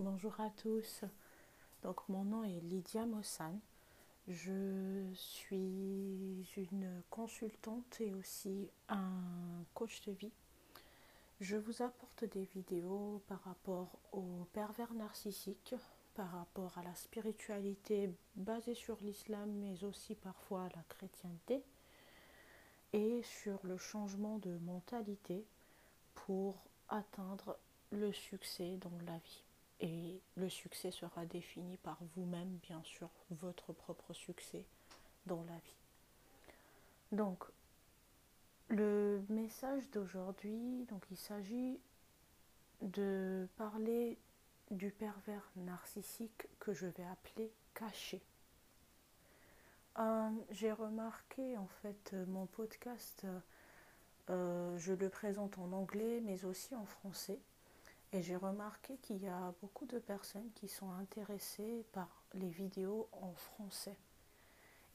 Bonjour à tous. Donc mon nom est Lydia Mossan. Je suis une consultante et aussi un coach de vie. Je vous apporte des vidéos par rapport au pervers narcissique, par rapport à la spiritualité basée sur l'islam, mais aussi parfois à la chrétienté, et sur le changement de mentalité pour atteindre le succès dans la vie. Et le succès sera défini par vous-même, bien sûr, votre propre succès dans la vie. Donc, le message d'aujourd'hui, donc il s'agit de parler du pervers narcissique que je vais appeler caché. Euh, j'ai remarqué en fait mon podcast, euh, je le présente en anglais mais aussi en français. Et j'ai remarqué qu'il y a beaucoup de personnes qui sont intéressées par les vidéos en français.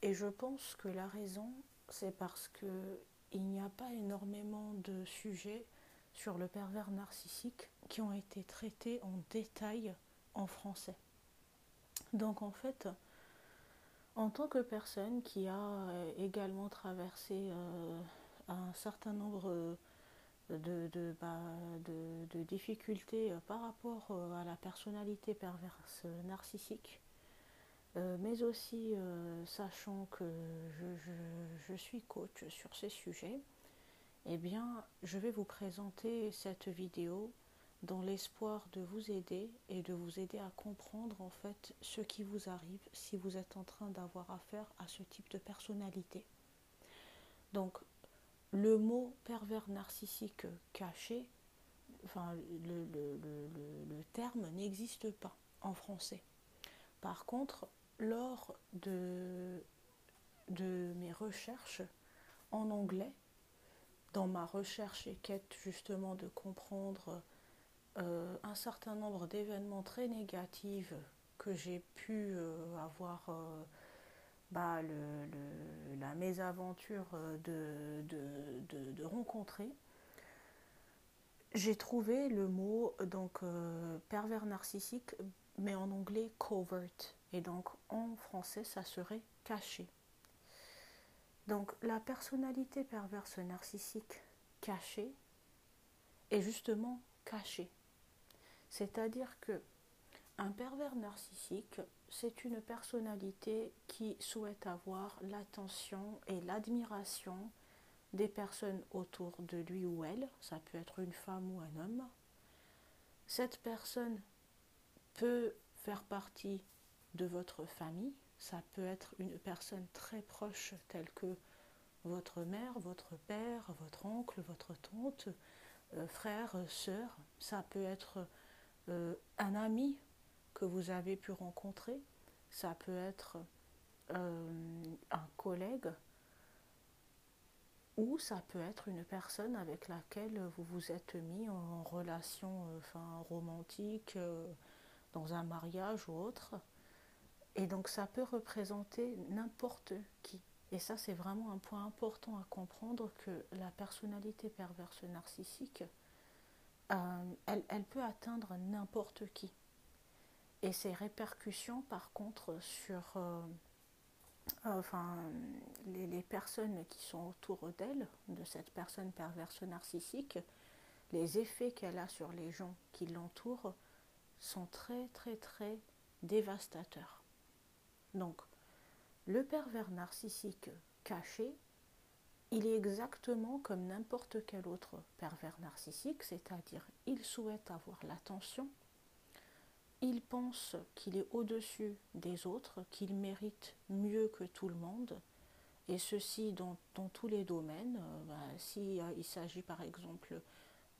Et je pense que la raison, c'est parce qu'il n'y a pas énormément de sujets sur le pervers narcissique qui ont été traités en détail en français. Donc en fait, en tant que personne qui a euh, également traversé euh, un certain nombre de, bah, de, de, difficultés euh, par rapport euh, à la personnalité perverse euh, narcissique, mais aussi sachant que je, je, suis coach sur ces sujets, eh bien, je vais vous présenter cette vidéo dans l'espoir de vous aider et de vous aider à comprendre en fait ce qui vous arrive si vous êtes en train d'avoir affaire à ce type de personnalité. Donc, le mot pervers narcissique caché, enfin le, terme n'existe pas en français. Par contre, lors de, de mes recherches en anglais, dans ma recherche et quête justement de comprendre euh, un certain nombre d'événements très négatifs que j'ai pu euh, avoir euh, bah, la mésaventure de, de, de, rencontrer, j'ai trouvé le mot donc euh, pervers narcissique, mais en anglais covert, et donc en français ça serait caché. Donc la personnalité perverse narcissique cachée est justement cachée. C'est-à-dire que un pervers narcissique c'est une personnalité qui souhaite avoir l'attention et l'admiration des personnes autour de lui ou elle, ça peut être une femme ou un homme. Cette personne peut faire partie de votre famille, ça peut être une personne très proche telle que votre mère, votre père, votre oncle, votre tante, euh, frère, sœur, ça peut être euh, un ami que vous avez pu rencontrer. Ça peut être euh, un collègue ou ça peut être une personne avec laquelle vous vous êtes mis en relation euh, romantique, euh, dans un mariage ou autre. Et donc ça peut représenter n'importe qui. Et ça, c'est vraiment un point important à comprendre que la personnalité perverse narcissique, elle, elle peut atteindre n'importe qui. Et ses répercussions, par contre, sur euh, enfin, les, personnes qui sont autour d'elle, de cette personne perverse narcissique, les effets qu'elle a sur les gens qui l'entourent sont très, très, très dévastateurs. Donc, le pervers narcissique caché, il est exactement comme n'importe quel autre pervers narcissique, c'est-à-dire il souhaite avoir l'attention, il pense qu'il est au-dessus des autres, qu'il mérite mieux que tout le monde, et ceci dans, tous les domaines. Euh, bah, S'il euh, s'agit par exemple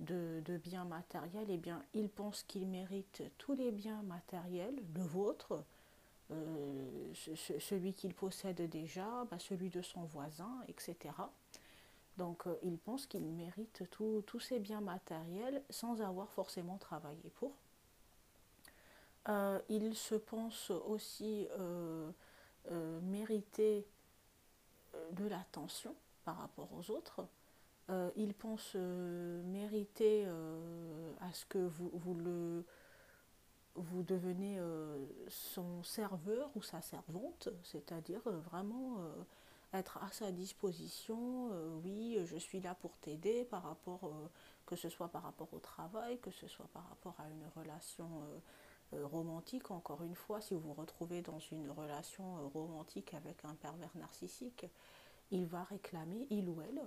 de, biens matériels, eh bien, il pense qu'il mérite tous les biens matériels, le vôtre, euh, celui qu'il possède déjà, bah, celui de son voisin, etc. Donc il pense qu'il mérite tous ces biens matériels sans avoir forcément travaillé pour. Euh, il se pense aussi euh, euh, mériter de l'attention par rapport aux autres. il pense mériter à ce que vous, vous, le, devenez son serveur ou sa servante, c'est-à-dire vraiment être à sa disposition. oui, je suis là pour t'aider par rapport, que ce soit par rapport au travail, que ce soit par rapport à une relation romantique. Encore une fois, si vous vous retrouvez dans une relation romantique avec un pervers narcissique, il va réclamer, il ou elle,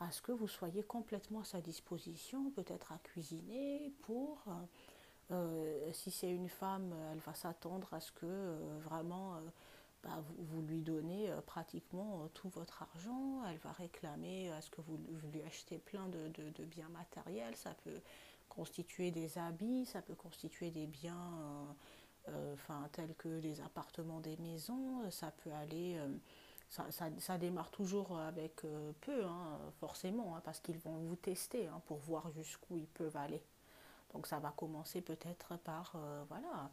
à ce que vous soyez complètement à sa disposition, peut-être à cuisiner pour... Euh, si c'est une femme, elle va s'attendre à ce que euh, vraiment euh, bah, vous, lui donnez pratiquement tout votre argent. Elle va réclamer à ce que vous, lui achetez plein de, de, biens matériels. Ça peut constituer des habits, ça peut constituer des biens enfin, tels que les appartements des maisons. Ça peut aller ça, démarre toujours avec euh, peu, hein, forcément, hein, parce qu'ils vont vous tester hein, pour voir jusqu'où ils peuvent aller. Donc ça va commencer peut-être par, euh, voilà,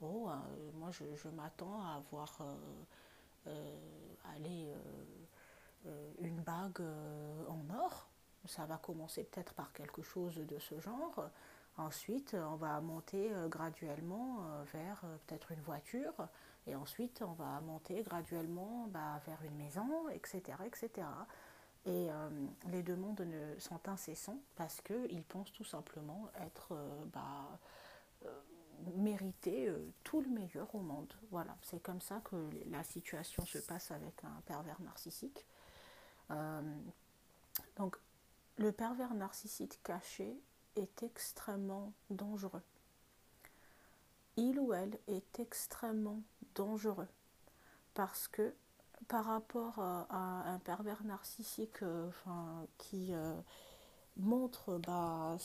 oh, euh, moi je, m'attends à avoir, allez, une bague en or. Ça va commencer peut-être par quelque chose de ce genre. Ensuite, on va monter graduellement vers peut-être une voiture et ensuite, on va monter graduellement bah, vers une maison, etc. etc. Et euh, les demandes ne, sont incessants parce qu'ils pensent tout simplement être euh, bah, euh, tout le meilleur au monde. Voilà, c'est comme ça que la situation se passe avec un pervers narcissique. donc, le pervers narcissique caché est extrêmement dangereux. Il ou elle est extrêmement dangereux parce que par rapport à, un pervers narcissique euh, qui euh, montre bah,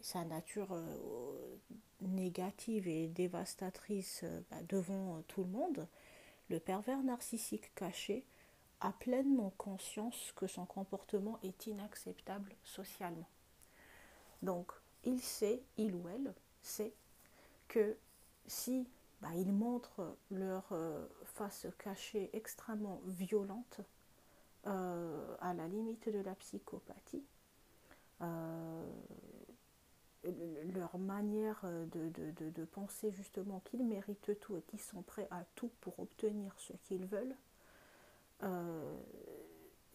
sa nature euh, négative et dévastatrice bah, devant tout le monde, le pervers narcissique caché a pleinement conscience que son comportement est inacceptable socialement. Donc, il sait, il ou elle sait que si bah, ils montrent leur euh, face cachée extrêmement violente, euh, à la limite de la psychopathie, euh, leur manière de, penser justement qu'ils méritent tout et qu'ils sont prêts à tout pour obtenir ce qu'ils veulent,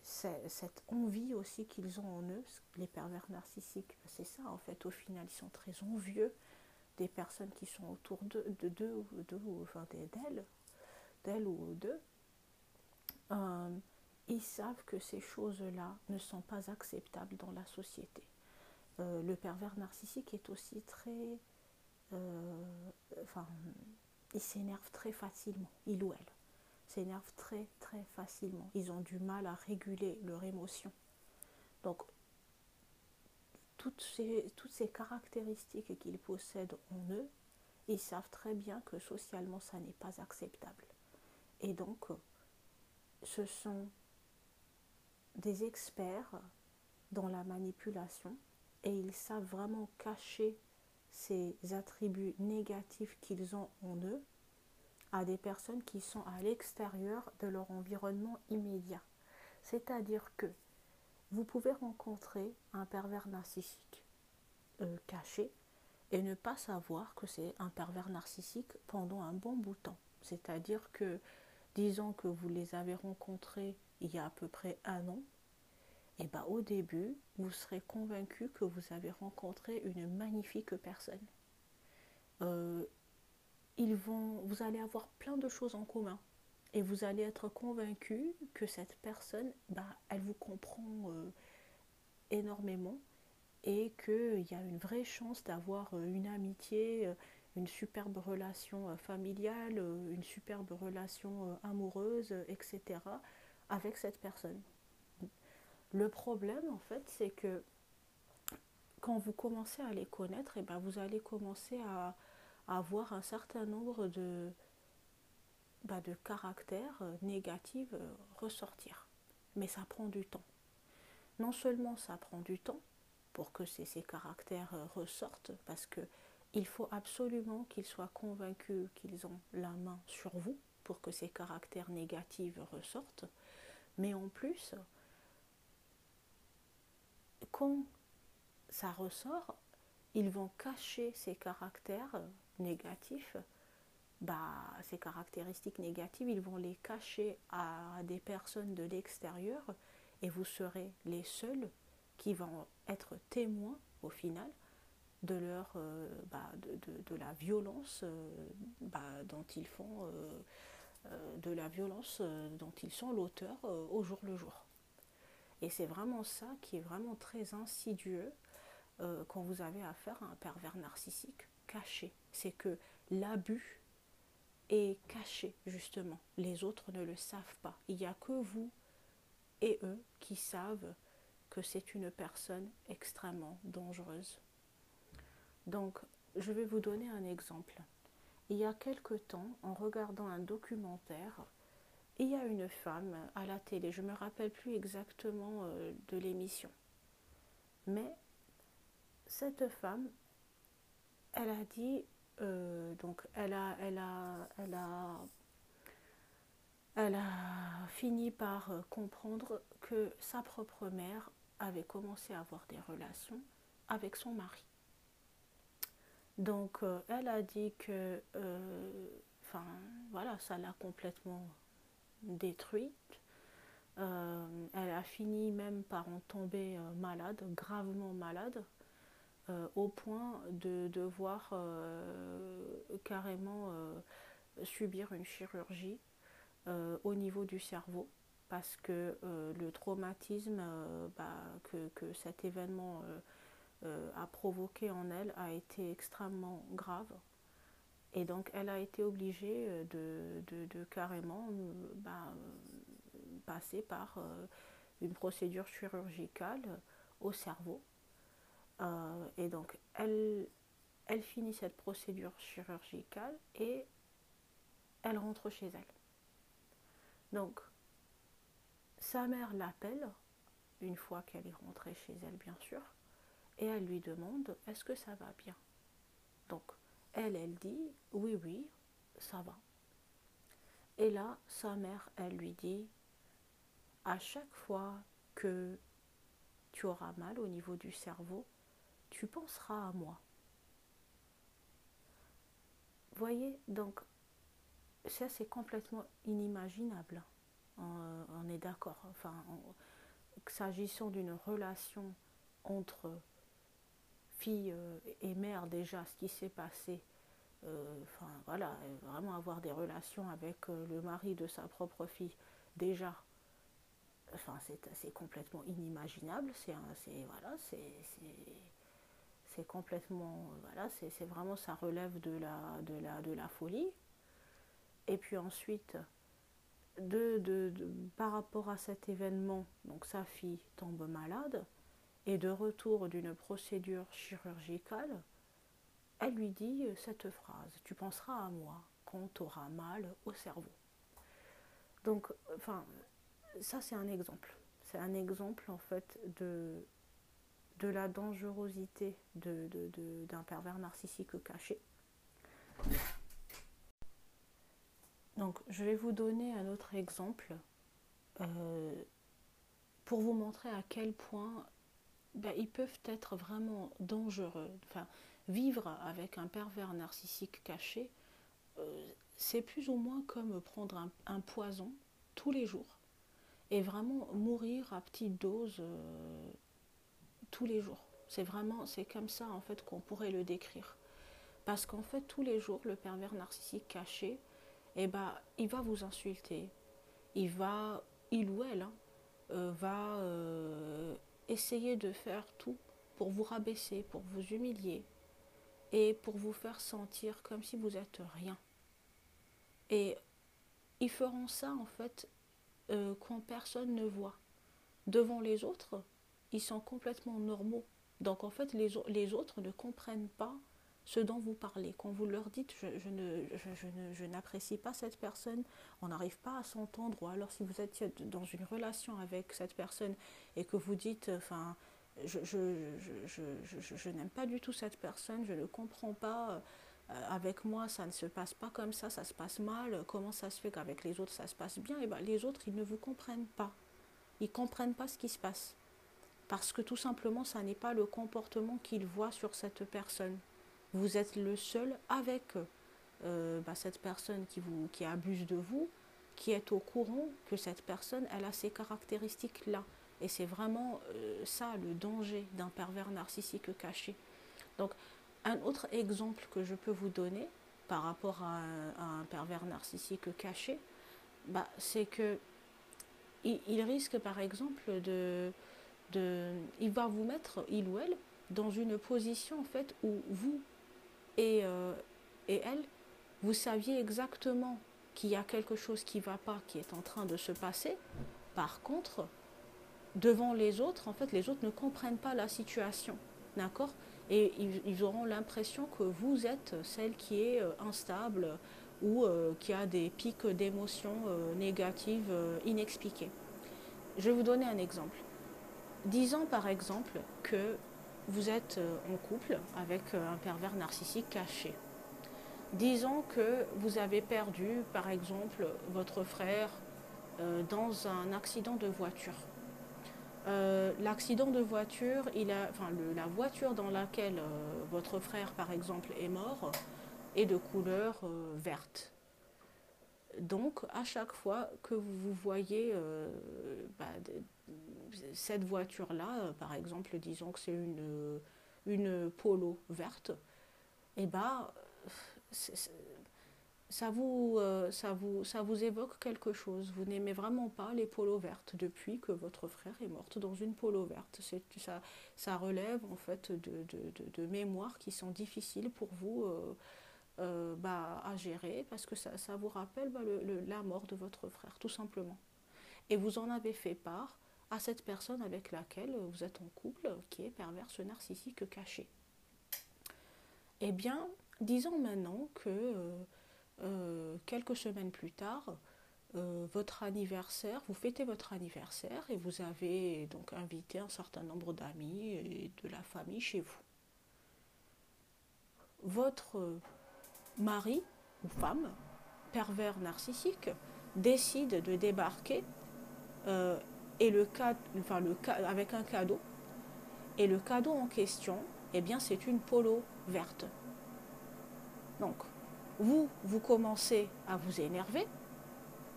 cette envie aussi qu'ils ont en eux, les pervers narcissiques, c'est ça en fait, au final, ils sont très envieux des personnes qui sont autour d'eux, de deux ou deux, enfin d'elles, d'elles ou d'eux. Euh, ils savent que ces choses-là ne sont pas acceptables dans la société. Euh, le pervers narcissique est aussi très... Euh, enfin, il s'énerve très facilement, il ou elle s'énervent très très facilement. Ils ont du mal à réguler leur émotion. Donc, toutes ces, toutes ces caractéristiques qu'ils possèdent en eux, ils savent très bien que socialement, ça n'est pas acceptable. Et donc, ce sont des experts dans la manipulation et ils savent vraiment cacher ces attributs négatifs qu'ils ont en eux à des personnes qui sont à l'extérieur de leur environnement immédiat. C'est-à-dire que vous pouvez rencontrer un pervers narcissique euh, caché et ne pas savoir que c'est un pervers narcissique pendant un bon bout de temps. C'est-à-dire que, disons que vous les avez rencontrés il y a à peu près un an, et ben, au début, vous serez convaincu que vous avez rencontré une magnifique personne. Euh, ils vont, vous allez avoir plein de choses en commun. Et vous allez être convaincu que cette personne, bah, elle vous comprend euh, énormément et qu'il y a une vraie chance d'avoir euh, une amitié, euh, une superbe relation familiale, une superbe relation amoureuse, etc. avec cette personne. Le problème, en fait, c'est que quand vous commencez à les connaître, et eh ben vous allez commencer à, avoir un certain nombre de, bah, caractères euh, négatifs euh, ressortir. Mais ça prend du temps. Non seulement ça prend du temps pour que ces, ces caractères euh, ressortent, parce que il faut absolument qu'ils soient convaincus qu'ils ont la main sur vous pour que ces caractères négatifs ressortent. Mais en plus, quand ça ressort, ils vont cacher ces caractères négatifs, bah, ces caractéristiques négatives, ils vont les cacher à des personnes de l'extérieur et vous serez les seuls qui vont être témoins au final de, leur, euh, bah, de, la violence euh, bah, dont ils font, euh, de la violence dont ils sont l'auteur au jour le jour. Et c'est vraiment ça qui est vraiment très insidieux quand vous avez affaire à un pervers narcissique caché. C'est que l'abus est caché justement. Les autres ne le savent pas. Il n'y a que vous et eux qui savent que c'est une personne extrêmement dangereuse. Donc, je vais vous donner un exemple. Il y a quelque temps, en regardant un documentaire, il y a une femme à la télé, je ne me rappelle plus exactement euh, de l'émission, mais cette femme, elle a dit, euh, donc elle a, fini par euh, comprendre que sa propre mère avait commencé à avoir des relations avec son mari. Donc euh, elle a dit que, enfin voilà, ça l'a complètement détruite. elle a fini même par en tomber malade, gravement malade, au point de devoir carrément subir une chirurgie euh, au niveau du cerveau parce que euh, le traumatisme euh, bah, que, cet événement a provoqué en elle a été extrêmement grave. Et donc elle a été obligée de, carrément bah, passer par une procédure chirurgicale au cerveau. Et donc elle, elle finit cette procédure chirurgicale et elle rentre chez elle. Donc, sa mère l'appelle, une fois qu'elle est rentrée chez elle, bien sûr, et elle lui demande Est-ce que ça va bien? Donc, elle, elle dit Oui, oui, ça va. Et là, sa mère, elle lui dit À chaque fois que tu auras mal au niveau du cerveau, tu penseras à moi. Voyez, donc ça c'est complètement inimaginable. On, est d'accord. Enfin, s'agissant d'une relation entre fille euh, et mère, déjà, ce qui s'est passé, euh, enfin voilà, vraiment avoir des relations avec euh, le mari de sa propre fille, déjà, enfin c'est complètement inimaginable. C'est voilà, c'est complètement voilà, c'est vraiment ça relève de la de la de la folie. Et puis ensuite, de, par rapport à cet événement, donc sa fille tombe malade, et de retour d'une procédure chirurgicale, elle lui dit cette phrase Tu penseras à moi quand tu auras mal au cerveau. Donc, enfin, ça c'est un exemple. C'est un exemple en fait de, de la dangerosité d'un pervers narcissique caché. Donc, je vais vous donner un autre exemple euh, pour vous montrer à quel point ben, ils peuvent être vraiment dangereux. Vivre avec un pervers narcissique caché, euh, c'est plus ou moins comme prendre un, poison tous les jours et vraiment mourir à petite dose euh, tous les jours. C'est vraiment, c'est comme ça en fait qu'on pourrait le décrire. Parce qu'en fait, tous les jours, le pervers narcissique caché, eh ben, il va vous insulter. Il va, il ou elle, hein, euh, va euh, essayer de faire tout pour vous rabaisser, pour vous humilier et pour vous faire sentir comme si vous êtes rien. Et ils feront ça en fait euh, quand personne ne voit. Devant les autres, ils sont complètement normaux. Donc en fait, les, autres ne comprennent pas ce dont vous parlez. Quand vous leur dites je, n'apprécie pas cette personne, on n'arrive pas à s'entendre, ou alors si vous êtes dans une relation avec cette personne et que vous dites, enfin, je, n'aime pas du tout cette personne, je ne comprends pas, euh, avec moi ça ne se passe pas comme ça, ça se passe mal, comment ça se fait qu'avec les autres ça se passe bien, et bien les autres ils ne vous comprennent pas, ils ne comprennent pas ce qui se passe. Parce que tout simplement, ça n'est pas le comportement qu'il voit sur cette personne. Vous êtes le seul avec euh, bah, cette personne qui, vous, qui abuse de vous, qui est au courant que cette personne, elle a ces caractéristiques-là. Et c'est vraiment euh, ça le danger d'un pervers narcissique caché. Donc, un autre exemple que je peux vous donner par rapport à un, pervers narcissique caché, bah, c'est que il, risque par exemple de, de, il va vous mettre il ou elle dans une position en fait où vous et, euh, et elle, vous saviez exactement qu'il y a quelque chose qui ne va pas, qui est en train de se passer. Par contre, devant les autres, en fait, les autres ne comprennent pas la situation. D'accord? Et ils, auront l'impression que vous êtes celle qui est euh, instable ou euh, qui a des pics d'émotions négatives inexpliquées. Je vais vous donner un exemple. Disons par exemple que vous êtes en couple avec un pervers narcissique caché. Disons que vous avez perdu, par exemple, votre frère dans un accident de voiture. Euh, l'accident de voiture, la voiture dans laquelle euh, votre frère, par exemple, est mort, est de couleur euh, verte. Donc, à chaque fois que vous voyez bah, cette voiture-là, par exemple, disons que c'est une, une polo verte, et eh ben, ça vous, euh, ça, vous, ça vous évoque quelque chose. Vous n'aimez vraiment pas les polos vertes depuis que votre frère est mort dans une polo verte. Ça, ça relève en fait de, de, mémoires qui sont difficiles pour vous euh, euh, bah, à gérer parce que ça, ça vous rappelle bah, la mort de votre frère, tout simplement. Et vous en avez fait part à cette personne avec laquelle vous êtes en couple, qui est perverse narcissique caché. Eh bien, disons maintenant que euh, quelques semaines plus tard, euh, votre anniversaire, vous fêtez votre anniversaire et vous avez donc invité un certain nombre d'amis et de la famille chez vous. Votre mari ou femme, pervers narcissique, décide de débarquer euh, et le, enfin, le, avec un cadeau. Et le cadeau en question, eh bien, c'est une polo verte. Donc, vous, vous commencez à vous énerver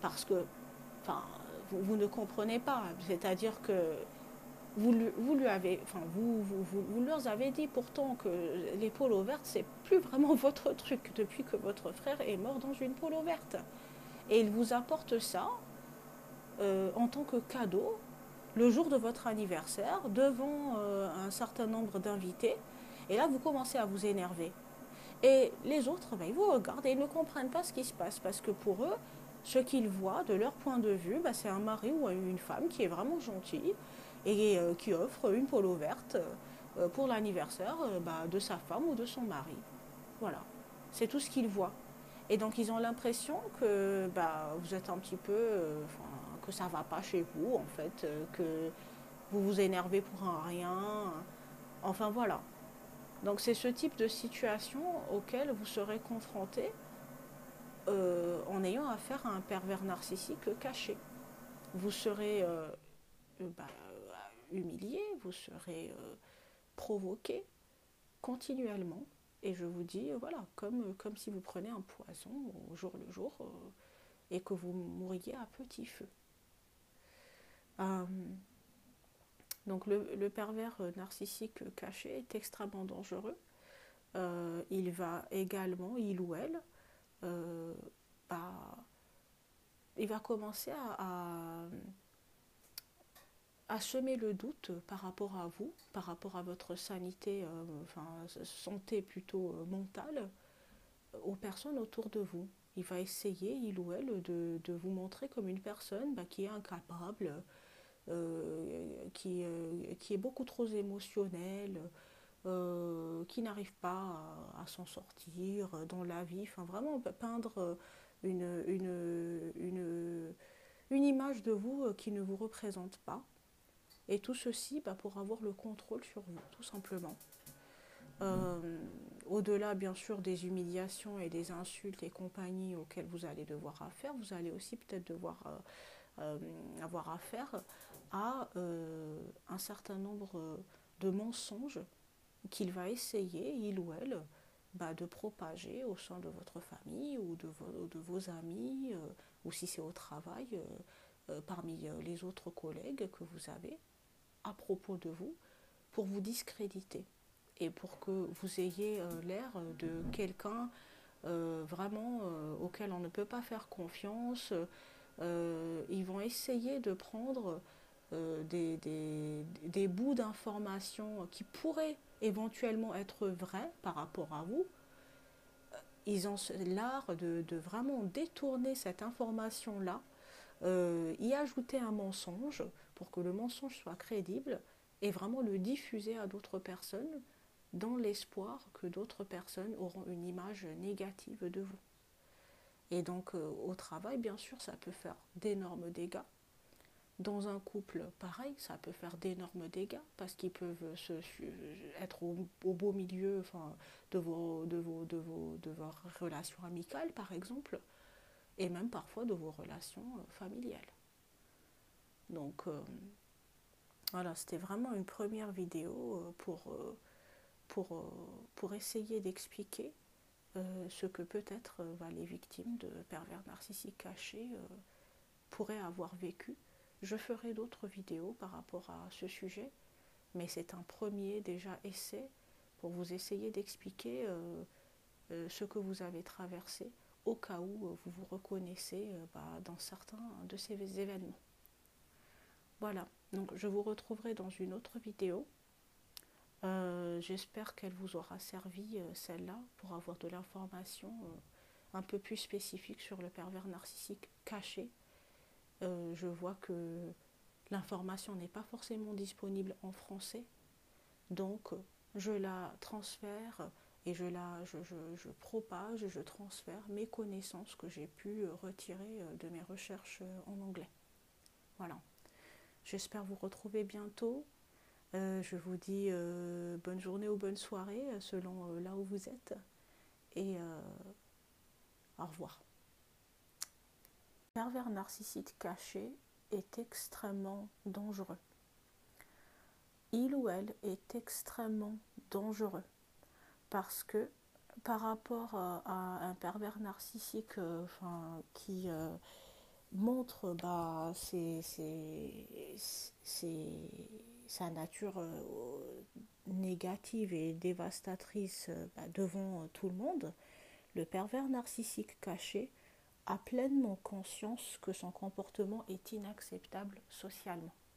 parce que vous, ne comprenez pas. C'est-à-dire que vous, vous, lui avez, enfin, vous, vous, vous, leur avez dit pourtant que les polos vertes, c'est plus vraiment votre truc depuis que votre frère est mort dans une polo verte. Et il vous apporte ça euh, en tant que cadeau le jour de votre anniversaire devant euh, un certain nombre d'invités. Et là, vous commencez à vous énerver. Et les autres, ben, ils vous regardent et ils ne comprennent pas ce qui se passe parce que pour eux, ce qu'ils voient de leur point de vue, ben, c'est un mari ou une femme qui est vraiment gentille et euh, qui offre une polo verte pour l'anniversaire ben, de sa femme ou de son mari. Voilà, c'est tout ce qu'ils voient. Et donc ils ont l'impression que vous êtes un petit peu, que ça ne va pas chez vous en fait, que vous vous énervez pour un rien. Enfin voilà. Donc c'est ce type de situation auquel vous serez confronté euh, en ayant affaire à un pervers narcissique caché. Vous serez euh, euh, bah, humilié, vous serez provoqué continuellement. Et je vous dis, voilà, comme, comme si vous prenez un poison au jour le jour et que vous mouriez à petit feu. Donc le, pervers euh, narcissique caché est extrêmement dangereux. Euh, il va également, il ou elle, euh, bah, il va commencer à, à, semer le doute par rapport à vous, par rapport à votre sanité, enfin santé plutôt mentale, aux personnes autour de vous. Il va essayer, il ou elle, de, vous montrer comme une personne bah, qui est incapable, euh, qui, euh, qui, est beaucoup trop émotionnel, euh, qui n'arrive pas à, s'en sortir dans la vie. Enfin, vraiment peindre une, une, une, une, image de vous qui ne vous représente pas. Et tout ceci bah, pour avoir le contrôle sur vous, tout simplement. Au-delà, bien sûr, des humiliations et des insultes et compagnie auxquelles vous allez devoir faire, vous allez aussi peut-être devoir avoir affaire à un certain nombre de mensonges qu'il va essayer, il ou elle, bah, de propager au sein de votre famille ou de vos, de vos amis, ou si c'est au travail, parmi les autres collègues que vous avez, à propos de vous, pour vous discréditer et pour que vous ayez l'air de quelqu'un euh, vraiment euh, auxquels on ne peut pas faire confiance. Euh, ils vont essayer de prendre des, des, des, bouts d'informations qui pourraient éventuellement être vrais par rapport à vous. Ils ont l'art de, de, vraiment détourner cette information-là, y ajouter un mensonge pour que le mensonge soit crédible et vraiment le diffuser à d'autres personnes dans l'espoir que d'autres personnes auront une image négative de vous. Et donc euh, au travail, bien sûr, ça peut faire d'énormes dégâts. Dans un couple, pareil, ça peut faire d'énormes dégâts parce qu'ils peuvent se, être au, beau milieu enfin, de, vos, de, vos, de, vos, de vos relations amicales, par exemple, et même parfois de vos relations euh, familiales. Donc euh, voilà, c'était vraiment une première vidéo pour pour, euh, pour essayer d'expliquer euh, ce que peut-être euh, les victimes de pervers narcissiques cachés pourraient avoir vécu. Je ferai d'autres vidéos par rapport à ce sujet, mais c'est un premier déjà essai pour vous essayer d'expliquer ce que vous avez traversé au cas où vous vous reconnaissez bah, dans certains de ces événements. Voilà, donc je vous retrouverai dans une autre vidéo. Euh, j'espère qu'elle vous aura servi, euh, celle-là, pour avoir de l'information euh, un peu plus spécifique sur le pervers narcissique caché. Je vois que l'information n'est pas forcément disponible en français, donc je la transfère et je, la, je, je propage, je transfère mes connaissances que j'ai pu retirer de mes recherches en anglais. Voilà. J'espère vous retrouver bientôt. Euh, je vous dis euh, bonne journée ou bonne soirée euh, selon là où vous êtes. Et au revoir. Pervers narcissique caché est extrêmement dangereux. Il ou elle est extrêmement dangereux parce que par rapport à, un pervers narcissique enfin, qui montre bah, sa nature euh, négative et dévastatrice euh, bah, devant euh, tout le monde, le pervers narcissique caché a pleinement conscience que son comportement est inacceptable socialement.